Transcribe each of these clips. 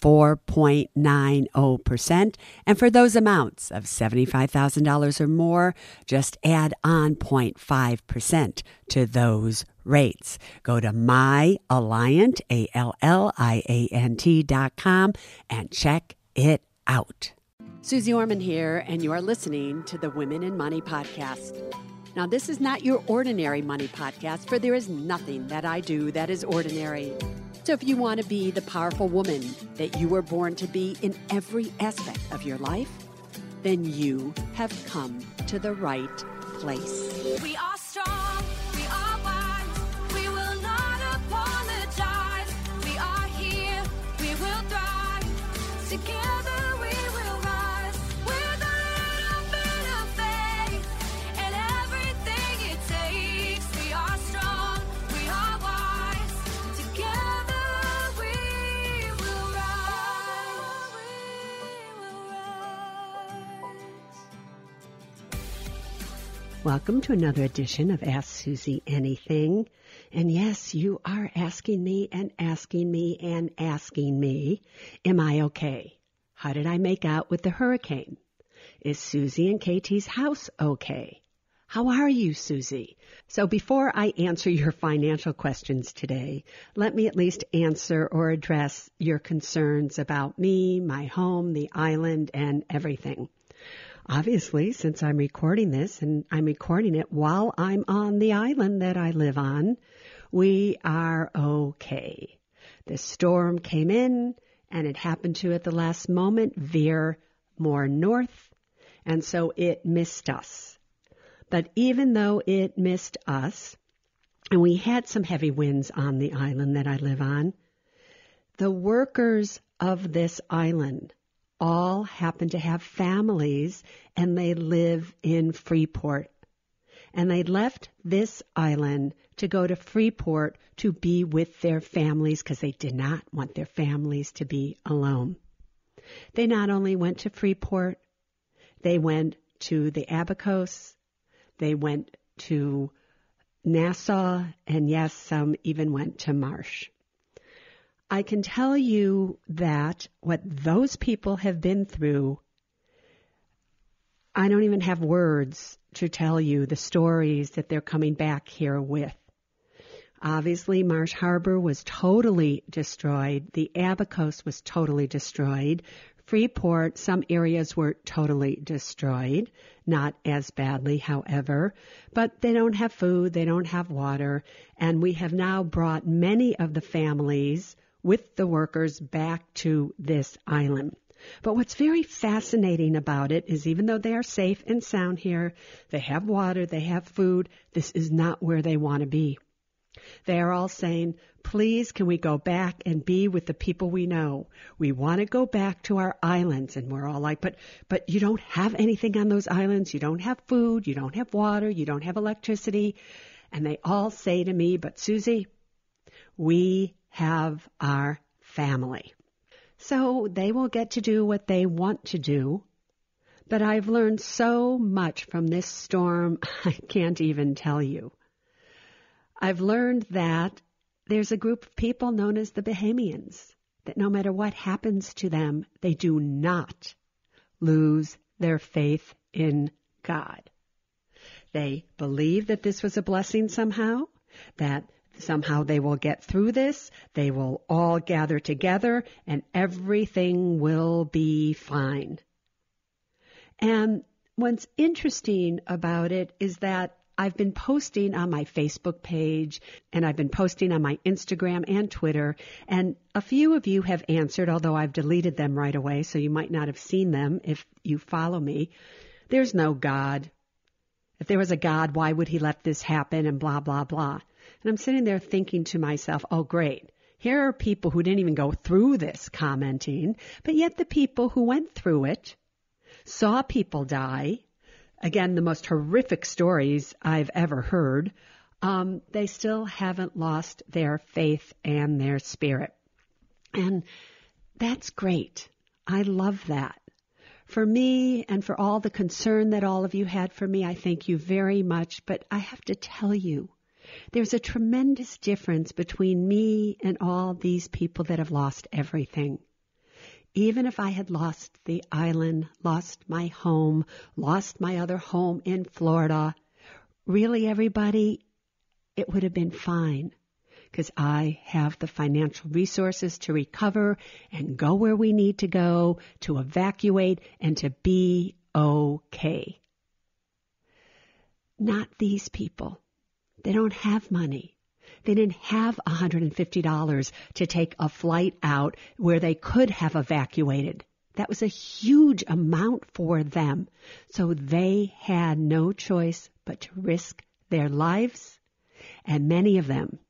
4.90%. And for those amounts of $75,000 or more, just add on 0.5% to those rates. Go to myalliant, A-L-L-I-A-N-T dot com and check it out. Suze Orman here, and you are listening to the Women & Money podcast. Now, this is not your ordinary money podcast, for there is nothing that I do that is ordinary. If you want to be the powerful woman that you were born to be in every aspect of your life, then you have come to the right place. We are strong, Welcome to another edition of Ask Suze Anything. And yes, you are asking me and asking me and asking me, am I okay? How did I make out with the hurricane? Is Suze and KT's house okay? How are you, Suze? So before I answer your financial questions today, let me at least answer or address your concerns about me, my home, the island, and everything. Obviously, since I'm recording this and I'm recording it while I'm on the island that I live on, we are okay. The storm came in and it happened to at the last moment veer more north and so it missed us. But even though it missed us, and we had some heavy winds on the island that I live on, the workers of this island all happen to have families and they live in Freeport. And they left this island to go to Freeport to be with their families because they did not want their families to be alone. They not only went to Freeport, they went to the Abacos, they went to Nassau, and yes, some even went to Marsh. I can tell you that what those people have been through, I don't even have words to tell you the stories that they're coming back here with. Obviously, Marsh Harbor was totally destroyed. The Abacos was totally destroyed. Freeport, some areas were totally destroyed. Not as badly, however. But they don't have food, they don't have water, and we have now brought many of the families with the workers back to this island. But what's very fascinating about it is even though they are safe and sound here, they have water, they have food, this is not where they want to be. They are all saying, please can we go back and be with the people we know? We want to go back to our islands. And we're all like, but, but you don't have anything on those islands. You don't have food. You don't have water. You don't have electricity. And they all say to me, but Suze, we have our family. So they will get to do what they want to do. But I've learned so much from this storm, I can't even tell you. I've learned that there's a group of people known as the Bahamians that no matter what happens to them, they do not lose their faith in God. They believe that this was a blessing somehow, that somehow they will get through this, they will all gather together, and everything will be fine. And what's interesting about it is that I've been posting on my Facebook page and I've been posting on my Instagram and Twitter, and a few of you have answered, although I've deleted them right away, so you might not have seen them if you follow me. There's no God. If there was a God, why would he let this happen and blah, blah, blah. And I'm sitting there thinking to myself, oh, great. Here are people who didn't even go through this commenting, but yet the people who went through it saw people die. Again, the most horrific stories I've ever heard um, they still haven't lost their faith and their spirit. And that's great. I love that. For me and for all the concern that all of you had for me, I thank you very much. But I have to tell you, there's a tremendous difference between me and all these people that have lost everything. Even if I had lost the island, lost my home, lost my other home in Florida, really everybody, it would have been fine because I have the financial resources to recover and go where we need to go, to evacuate, and to be okay. Not these people. They don't have money. They didn't have $150 to take a flight out where they could have evacuated. That was a huge amount for them. So they had no choice but to risk their lives. And many of them,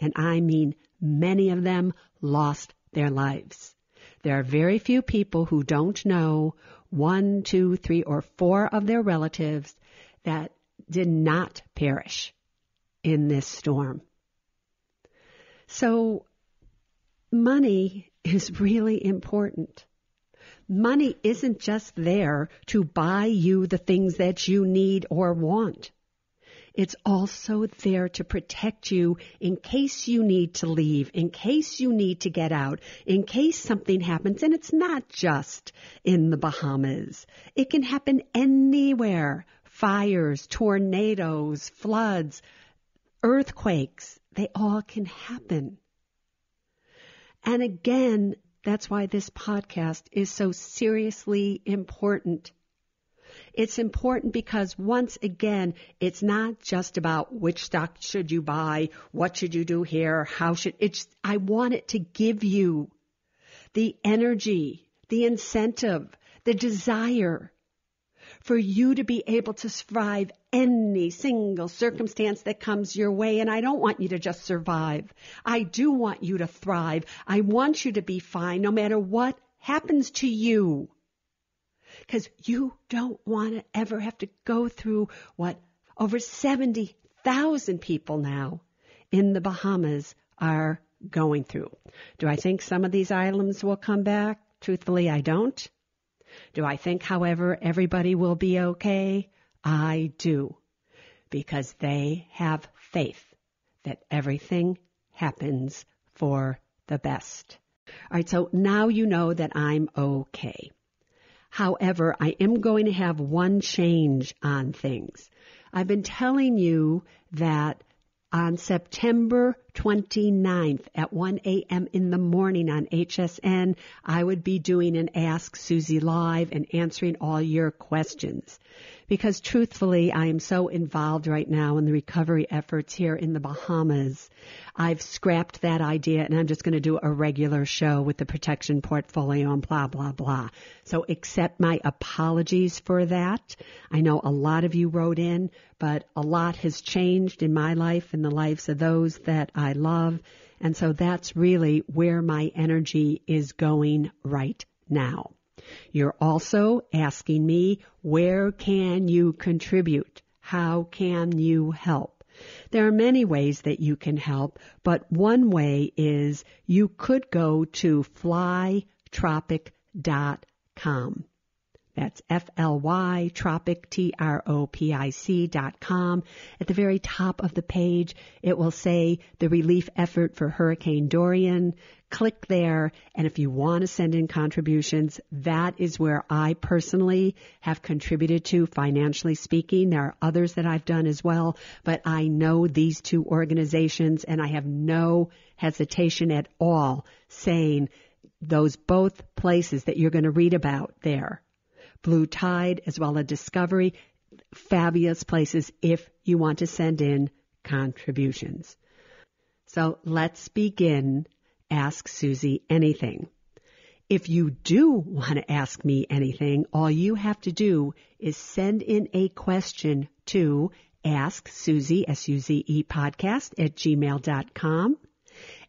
and I mean many of them, lost their lives. There are very few people who don't know one, two, three, or four of their relatives that did not perish in this storm. So money is really important. Money isn't just there to buy you the things that you need or want. It's also there to protect you in case you need to leave, in case you need to get out, in case something happens. And it's not just in the Bahamas. It can happen anywhere. Fires, tornadoes, floods, earthquakes, they all can happen. And again, that's why this podcast is so seriously important. It's important because once again, it's not just about which stock should you buy, what should you do here, how should it's I want it to give you the energy, the incentive, the desire for you to be able to survive any single circumstance that comes your way. And I don't want you to just survive. I do want you to thrive. I want you to be fine no matter what happens to you. Because you don't want to ever have to go through what over 70,000 people now in the Bahamas are going through. Do I think some of these islands will come back? Truthfully, I don't. Do I think, however, everybody will be okay? I do. Because they have faith that everything happens for the best. All right, so now you know that I'm okay. However, I am going to have one change on things. I've been telling you that on September 29th at 1 a.m. in the morning on HSN, I would be doing an Ask Suze Live and answering all your questions. Because truthfully, I am so involved right now in the recovery efforts here in the Bahamas. I've scrapped that idea and I'm just going to do a regular show with the protection portfolio and blah, blah, blah. So accept my apologies for that. I know a lot of you wrote in, but a lot has changed in my life and the lives of those that I love. And so that's really where my energy is going right now. You're also asking me, where can you contribute? How can you help? There are many ways that you can help, but one way is you could go to flytropic.com. That's F-L-Y, tropic, T-R-O-P-I-C dot com. At the very top of the page, it will say the relief effort for Hurricane Dorian. Click there, and if you want to send in contributions, that is where I personally have contributed to, financially speaking. There are others that I've done as well, but I know these two organizations, and I have no hesitation at all saying those both places that you're going to read about there Blue Tide as well as Discovery. Fabulous places if you want to send in contributions. So let's begin Ask Suze Anything. If you do want to ask me anything, all you have to do is send in a question to ask Suze, S-U-Z-E podcast at gmail.com.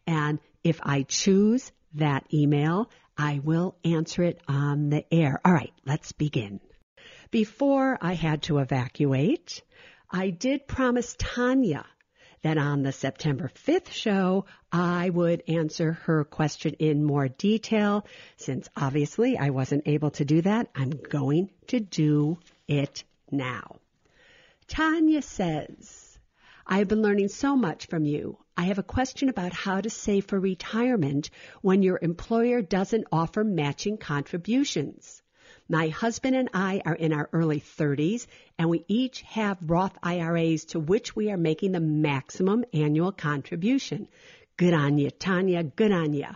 And if I choose that email, I will answer it on the air. All right, let's begin. Before I had to evacuate, I did promise Tanya that on the September 5th show, I would answer her question in more detail. Since obviously I wasn't able to do that, I'm going to do it now. Tanya says, I have been learning so much from you. I have a question about how to save for retirement when your employer doesn't offer matching contributions. My husband and I are in our early 30s and we each have Roth IRAs to which we are making the maximum annual contribution. Good on you, Tanya. Good on you.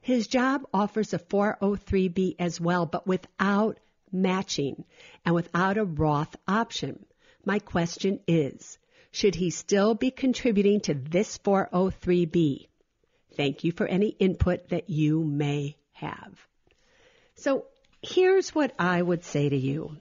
His job offers a 403b as well, but without matching and without a Roth option. My question is, should he still be contributing to this 403b? Thank you for any input that you may have. So here's what I would say to you.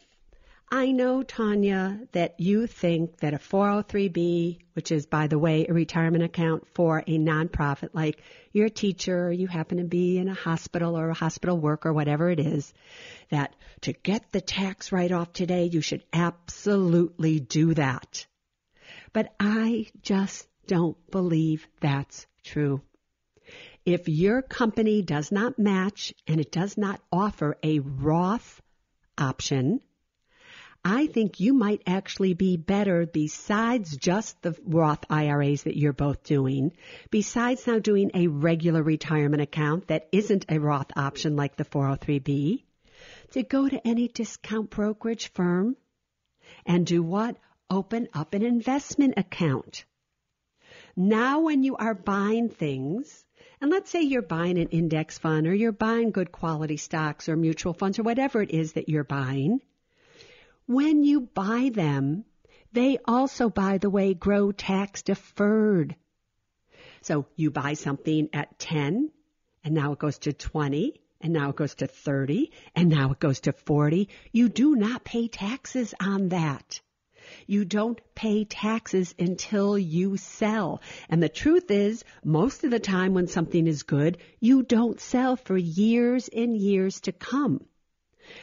I know, Tanya, that you think that a 403b, which is, by the way, a retirement account for a nonprofit, like you're a teacher, you happen to be in a hospital or a hospital worker, whatever it is, that to get the tax write off today, you should absolutely do that. But I just don't believe that's true. If your company does not match and it does not offer a Roth option, I think you might actually be better besides just the Roth IRAs that you're both doing, besides now doing a regular retirement account that isn't a Roth option like the 403b, to go to any discount brokerage firm and do what? Open up an investment account. Now when you are buying things, and let's say you're buying an index fund or you're buying good quality stocks or mutual funds or whatever it is that you're buying, when you buy them, they also, by the way, grow tax deferred. So you buy something at 10 and now it goes to 20 and now it goes to 30 and now it goes to 40. You do not pay taxes on that. You don't pay taxes until you sell. And the truth is, most of the time when something is good, you don't sell for years and years to come.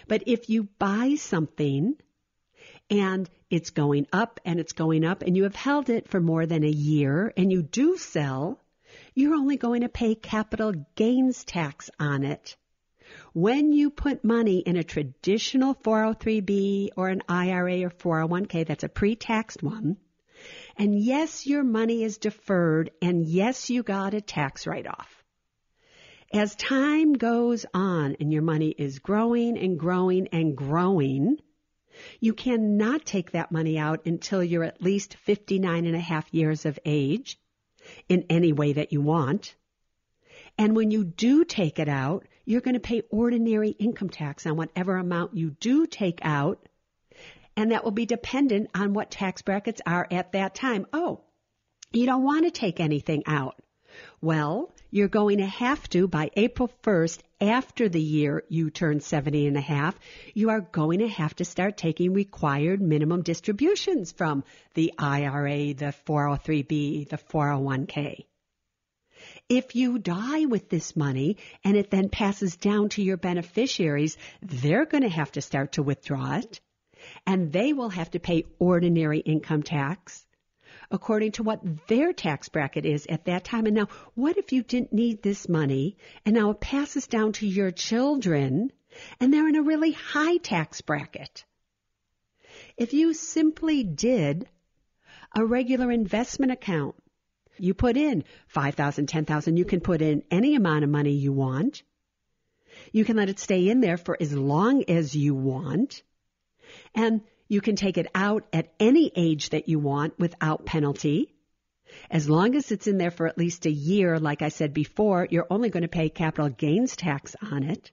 But if you buy something and it's going up and it's going up and you have held it for more than a year and you do sell, you're only going to pay capital gains tax on it. When you put money in a traditional 403b or an IRA or 401k, that's a pre-taxed one, and yes, your money is deferred and yes, you got a tax write-off. As time goes on and your money is growing and growing and growing, you cannot take that money out until you're at least 59 and a half years of age in any way that you want. And when you do take it out, you're going to pay ordinary income tax on whatever amount you do take out. And that will be dependent on what tax brackets are at that time. Oh, you don't want to take anything out. Well, you're going to have to by April 1st after the year you turn 70 and a half, you are going to have to start taking required minimum distributions from the IRA, the 403b, the 401k. If you die with this money and it then passes down to your beneficiaries, they're going to have to start to withdraw it and they will have to pay ordinary income tax according to what their tax bracket is at that time. And now, what if you didn't need this money and now it passes down to your children and they're in a really high tax bracket? If you simply did a regular investment account, you put in 5,000, 10,000, you can put in any amount of money you want. You can let it stay in there for as long as you want. And you can take it out at any age that you want without penalty. As long as it's in there for at least a year, like I said before, you're only going to pay capital gains tax on it.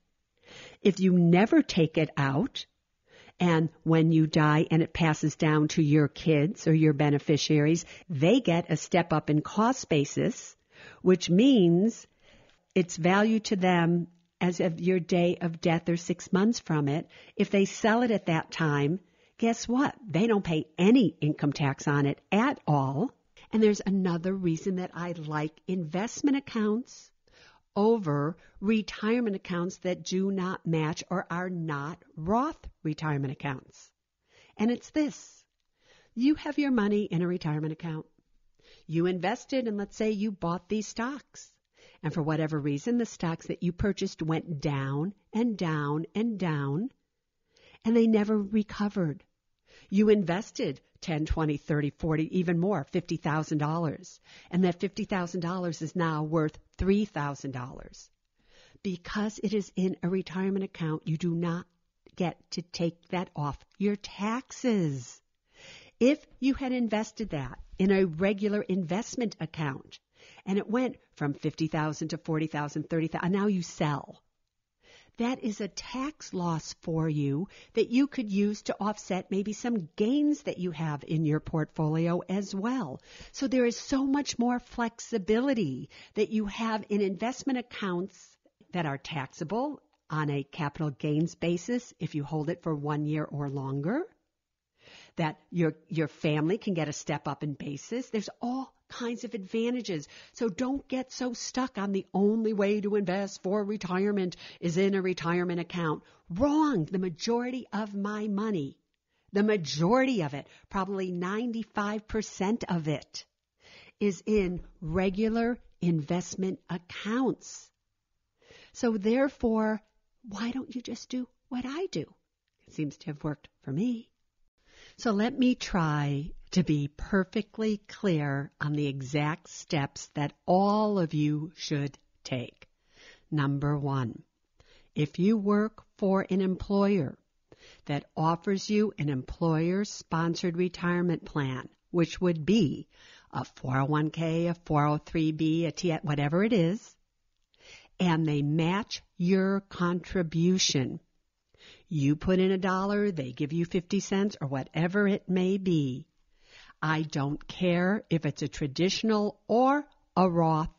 If you never take it out, and when you die and it passes down to your kids or your beneficiaries, they get a step up in cost basis, which means its value to them as of your day of death or six months from it. If they sell it at that time, guess what? They don't pay any income tax on it at all. And there's another reason that I like investment accounts over retirement accounts that do not match or are not Roth retirement accounts. And it's this. You have your money in a retirement account. You invested and let's say you bought these stocks. And for whatever reason, the stocks that you purchased went down and down and down, and they never recovered. You invested 10, 20, 30, 40, even more, $50,000. And that $50,000 is now worth $3,000. Because it is in a retirement account, you do not get to take that off your taxes. If you had invested that in a regular investment account and it went from 50,000 to 40,000, 30,000, and now you sell. That is a tax loss for you that you could use to offset maybe some gains that you have in your portfolio as well. So there is so much more flexibility that you have in investment accounts that are taxable on a capital gains basis if you hold it for one year or longer. That your, your family can get a step up in basis. There's all kinds of advantages. So don't get so stuck on the only way to invest for retirement is in a retirement account. Wrong. The majority of my money, the majority of it, probably 95% of it, is in regular investment accounts. So therefore, why don't you just do what I do? It seems to have worked for me. So let me try to be perfectly clear on the exact steps that all of you should take. Number one, if you work for an employer that offers you an employer sponsored retirement plan, which would be a 401k, a 403b, a T, whatever it is, and they match your contribution. You put in a dollar, they give you 50 cents or whatever it may be. I don't care if it's a traditional or a Roth.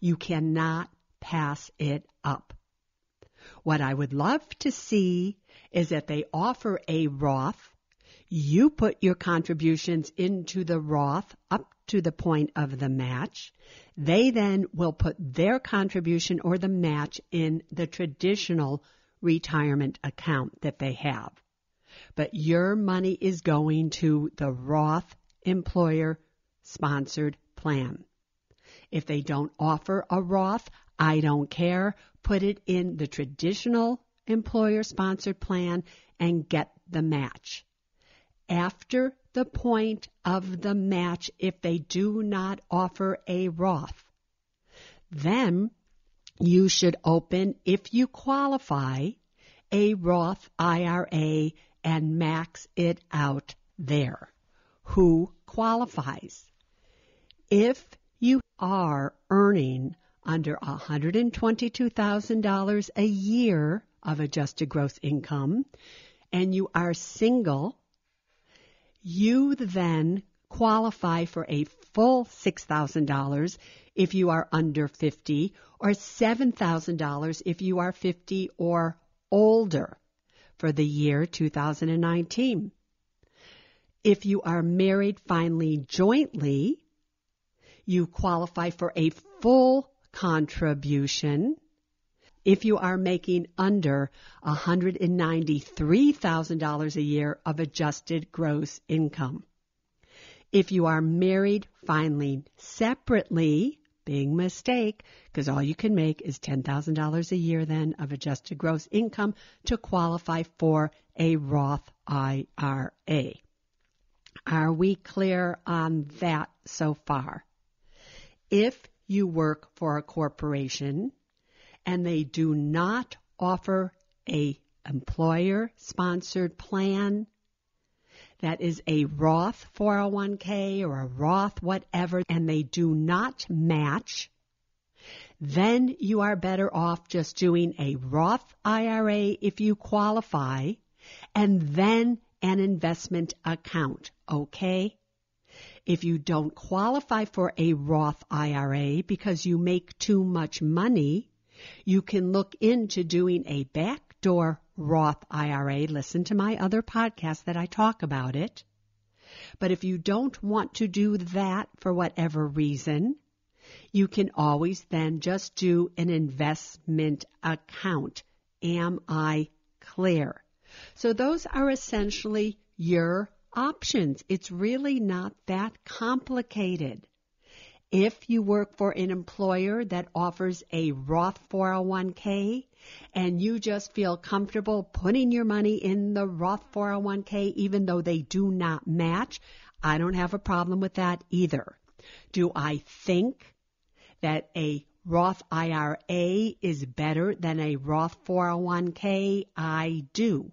You cannot pass it up. What I would love to see is that they offer a Roth. You put your contributions into the Roth up to the point of the match. They then will put their contribution or the match in the traditional retirement account that they have. But your money is going to the Roth employer sponsored plan. If they don't offer a Roth, I don't care. Put it in the traditional employer sponsored plan and get the match. After the point of the match, if they do not offer a Roth, then you should open, if you qualify, a Roth IRA and max it out there who qualifies. If you are earning under $122,000 a year of adjusted gross income and you are single, you then qualify for a full $6,000 if you are under 50 or $7,000 if you are 50 or older for the year 2019. If you are married finally jointly, you qualify for a full contribution. If you are making under $193,000 a year of adjusted gross income. If you are married finally separately, big mistake, because all you can make is $10,000 a year then of adjusted gross income to qualify for a Roth IRA. Are we clear on that so far? If you work for a corporation and they do not offer a employer sponsored plan that is a Roth 401k or a Roth whatever and they do not match then you are better off just doing a Roth IRA if you qualify and then an investment account, okay? If you don't qualify for a Roth IRA because you make too much money, you can look into doing a backdoor Roth IRA. Listen to my other podcast that I talk about it. But if you don't want to do that for whatever reason, you can always then just do an investment account. Am I clear? So those are essentially your options. It's really not that complicated. If you work for an employer that offers a Roth 401k and you just feel comfortable putting your money in the Roth 401k even though they do not match, I don't have a problem with that either. Do I think that a Roth IRA is better than a Roth 401k? I do.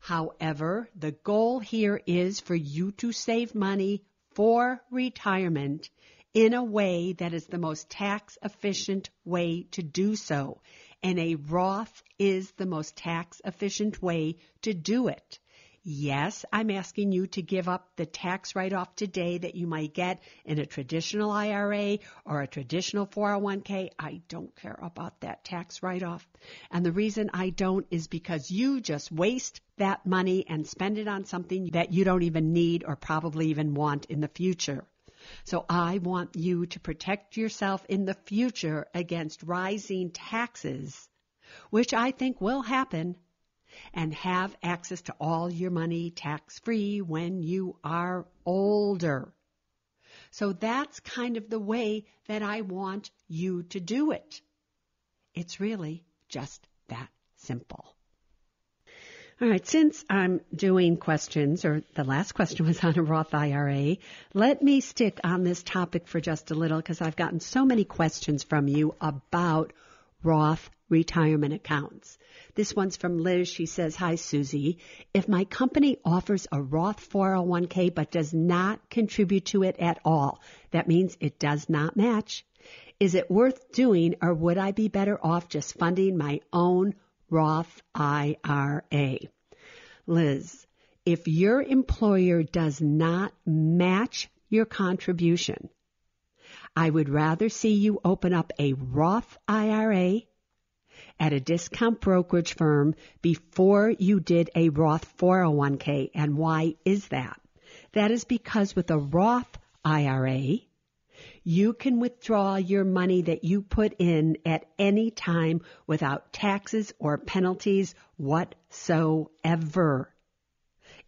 However, the goal here is for you to save money for retirement in a way that is the most tax efficient way to do so. And a Roth is the most tax efficient way to do it. Yes, I'm asking you to give up the tax write off today that you might get in a traditional IRA or a traditional 401k. I don't care about that tax write off. And the reason I don't is because you just waste that money and spend it on something that you don't even need or probably even want in the future. So I want you to protect yourself in the future against rising taxes, which I think will happen and have access to all your money tax free when you are older. So that's kind of the way that I want you to do it. It's really just that simple. All right, since I'm doing questions, or the last question was on a Roth IRA, let me stick on this topic for just a little because I've gotten so many questions from you about Roth retirement accounts. This one's from Liz. She says, Hi, Suze. If my company offers a Roth 401k but does not contribute to it at all, that means it does not match. Is it worth doing or would I be better off just funding my own Roth IRA? Liz, if your employer does not match your contribution, I would rather see you open up a Roth IRA at a discount brokerage firm before you did a Roth 401k. And why is that? That is because with a Roth IRA, you can withdraw your money that you put in at any time without taxes or penalties whatsoever.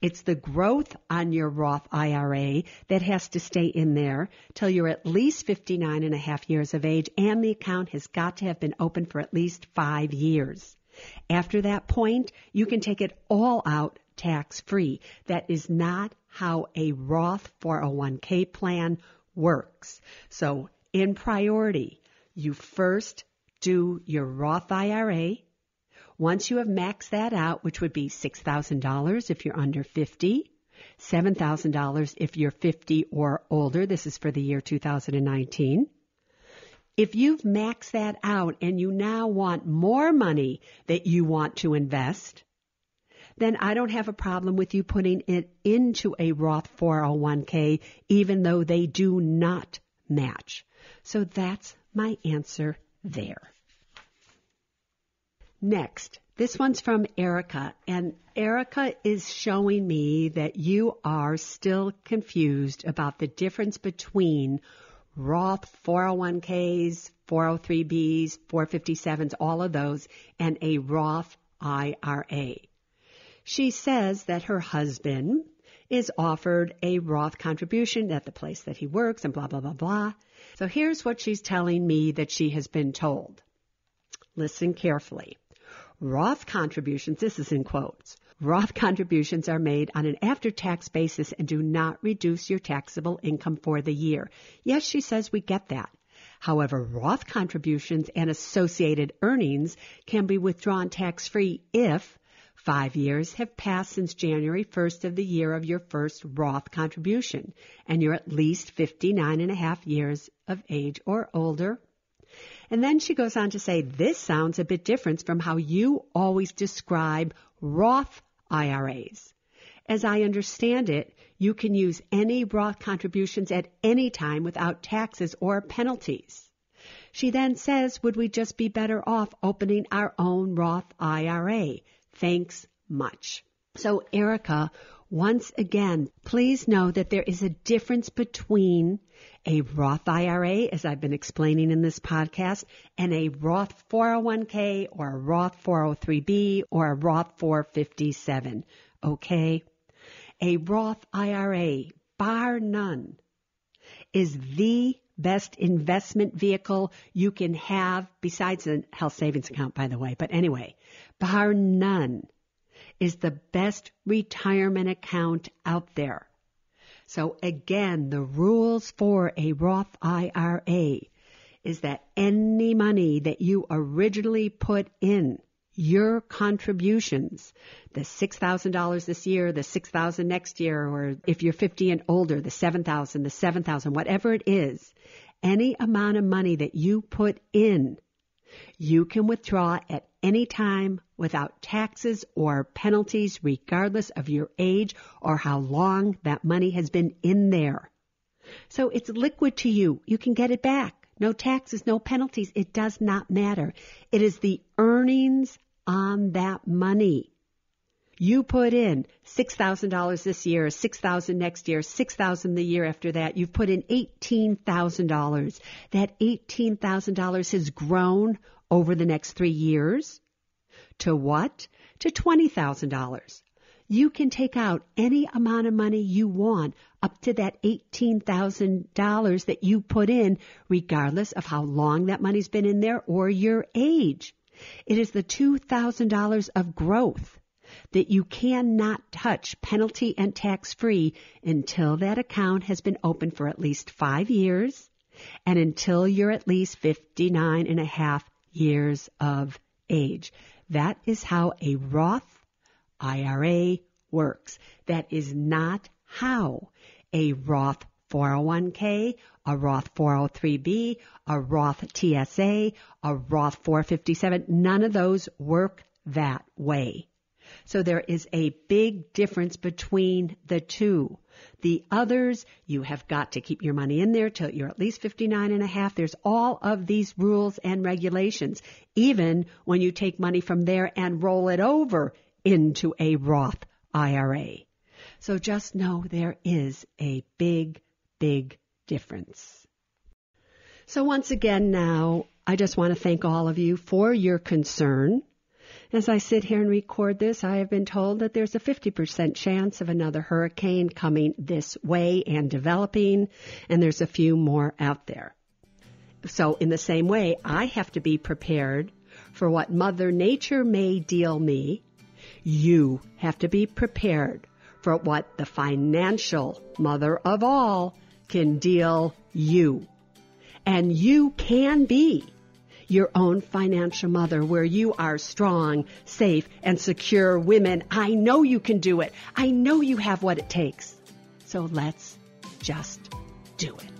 It's the growth on your Roth IRA that has to stay in there till you're at least 59 and a half years of age and the account has got to have been open for at least five years. After that point, you can take it all out tax free. That is not how a Roth 401k plan works. So in priority, you first do your Roth IRA once you have maxed that out, which would be $6,000 if you're under 50, $7,000 if you're 50 or older. This is for the year 2019. If you've maxed that out and you now want more money that you want to invest, then I don't have a problem with you putting it into a Roth 401k, even though they do not match. So that's my answer there. Next, this one's from Erica, and Erica is showing me that you are still confused about the difference between Roth 401ks, 403bs, 457s, all of those, and a Roth IRA. She says that her husband is offered a Roth contribution at the place that he works and blah, blah, blah, blah. So here's what she's telling me that she has been told. Listen carefully. Roth contributions, this is in quotes, Roth contributions are made on an after tax basis and do not reduce your taxable income for the year. Yes, she says we get that. However, Roth contributions and associated earnings can be withdrawn tax free if five years have passed since January 1st of the year of your first Roth contribution and you're at least 59 and a half years of age or older and then she goes on to say, this sounds a bit different from how you always describe Roth IRAs. As I understand it, you can use any Roth contributions at any time without taxes or penalties. She then says, would we just be better off opening our own Roth IRA? Thanks much. So Erica, once again, please know that there is a difference between a Roth IRA, as I've been explaining in this podcast, and a Roth 401k or a Roth 403b or a Roth 457. Okay? A Roth IRA, bar none, is the best investment vehicle you can have besides a health savings account, by the way. But anyway, bar none is the best retirement account out there. So again, the rules for a Roth IRA is that any money that you originally put in, your contributions, the $6,000 this year, the 6,000 next year, or if you're 50 and older, the 7,000, the 7,000, whatever it is, any amount of money that you put in, you can withdraw at any time without taxes or penalties, regardless of your age or how long that money has been in there. So it's liquid to you. You can get it back. No taxes, no penalties. It does not matter. It is the earnings on that money. You put in $6,000 this year, $6,000 next year, $6,000 the year after that. You've put in $18,000. That $18,000 has grown over the next three years to what? To $20,000. You can take out any amount of money you want up to that $18,000 that you put in, regardless of how long that money's been in there or your age. It is the $2,000 of growth that you cannot touch penalty and tax free until that account has been open for at least five years and until you're at least 59 and a half years of age. That is how a Roth IRA works. That is not how a Roth 401k, a Roth 403b, a Roth TSA, a Roth 457, none of those work that way. So there is a big difference between the two. The others, you have got to keep your money in there till you're at least 59 and a half. There's all of these rules and regulations, even when you take money from there and roll it over into a Roth IRA. So just know there is a big, big difference. So once again now, I just want to thank all of you for your concern. As I sit here and record this, I have been told that there's a 50% chance of another hurricane coming this way and developing, and there's a few more out there. So in the same way, I have to be prepared for what Mother Nature may deal me. You have to be prepared for what the financial mother of all can deal you. And you can be your own financial mother where you are strong, safe, and secure women. I know you can do it. I know you have what it takes. So let's just do it.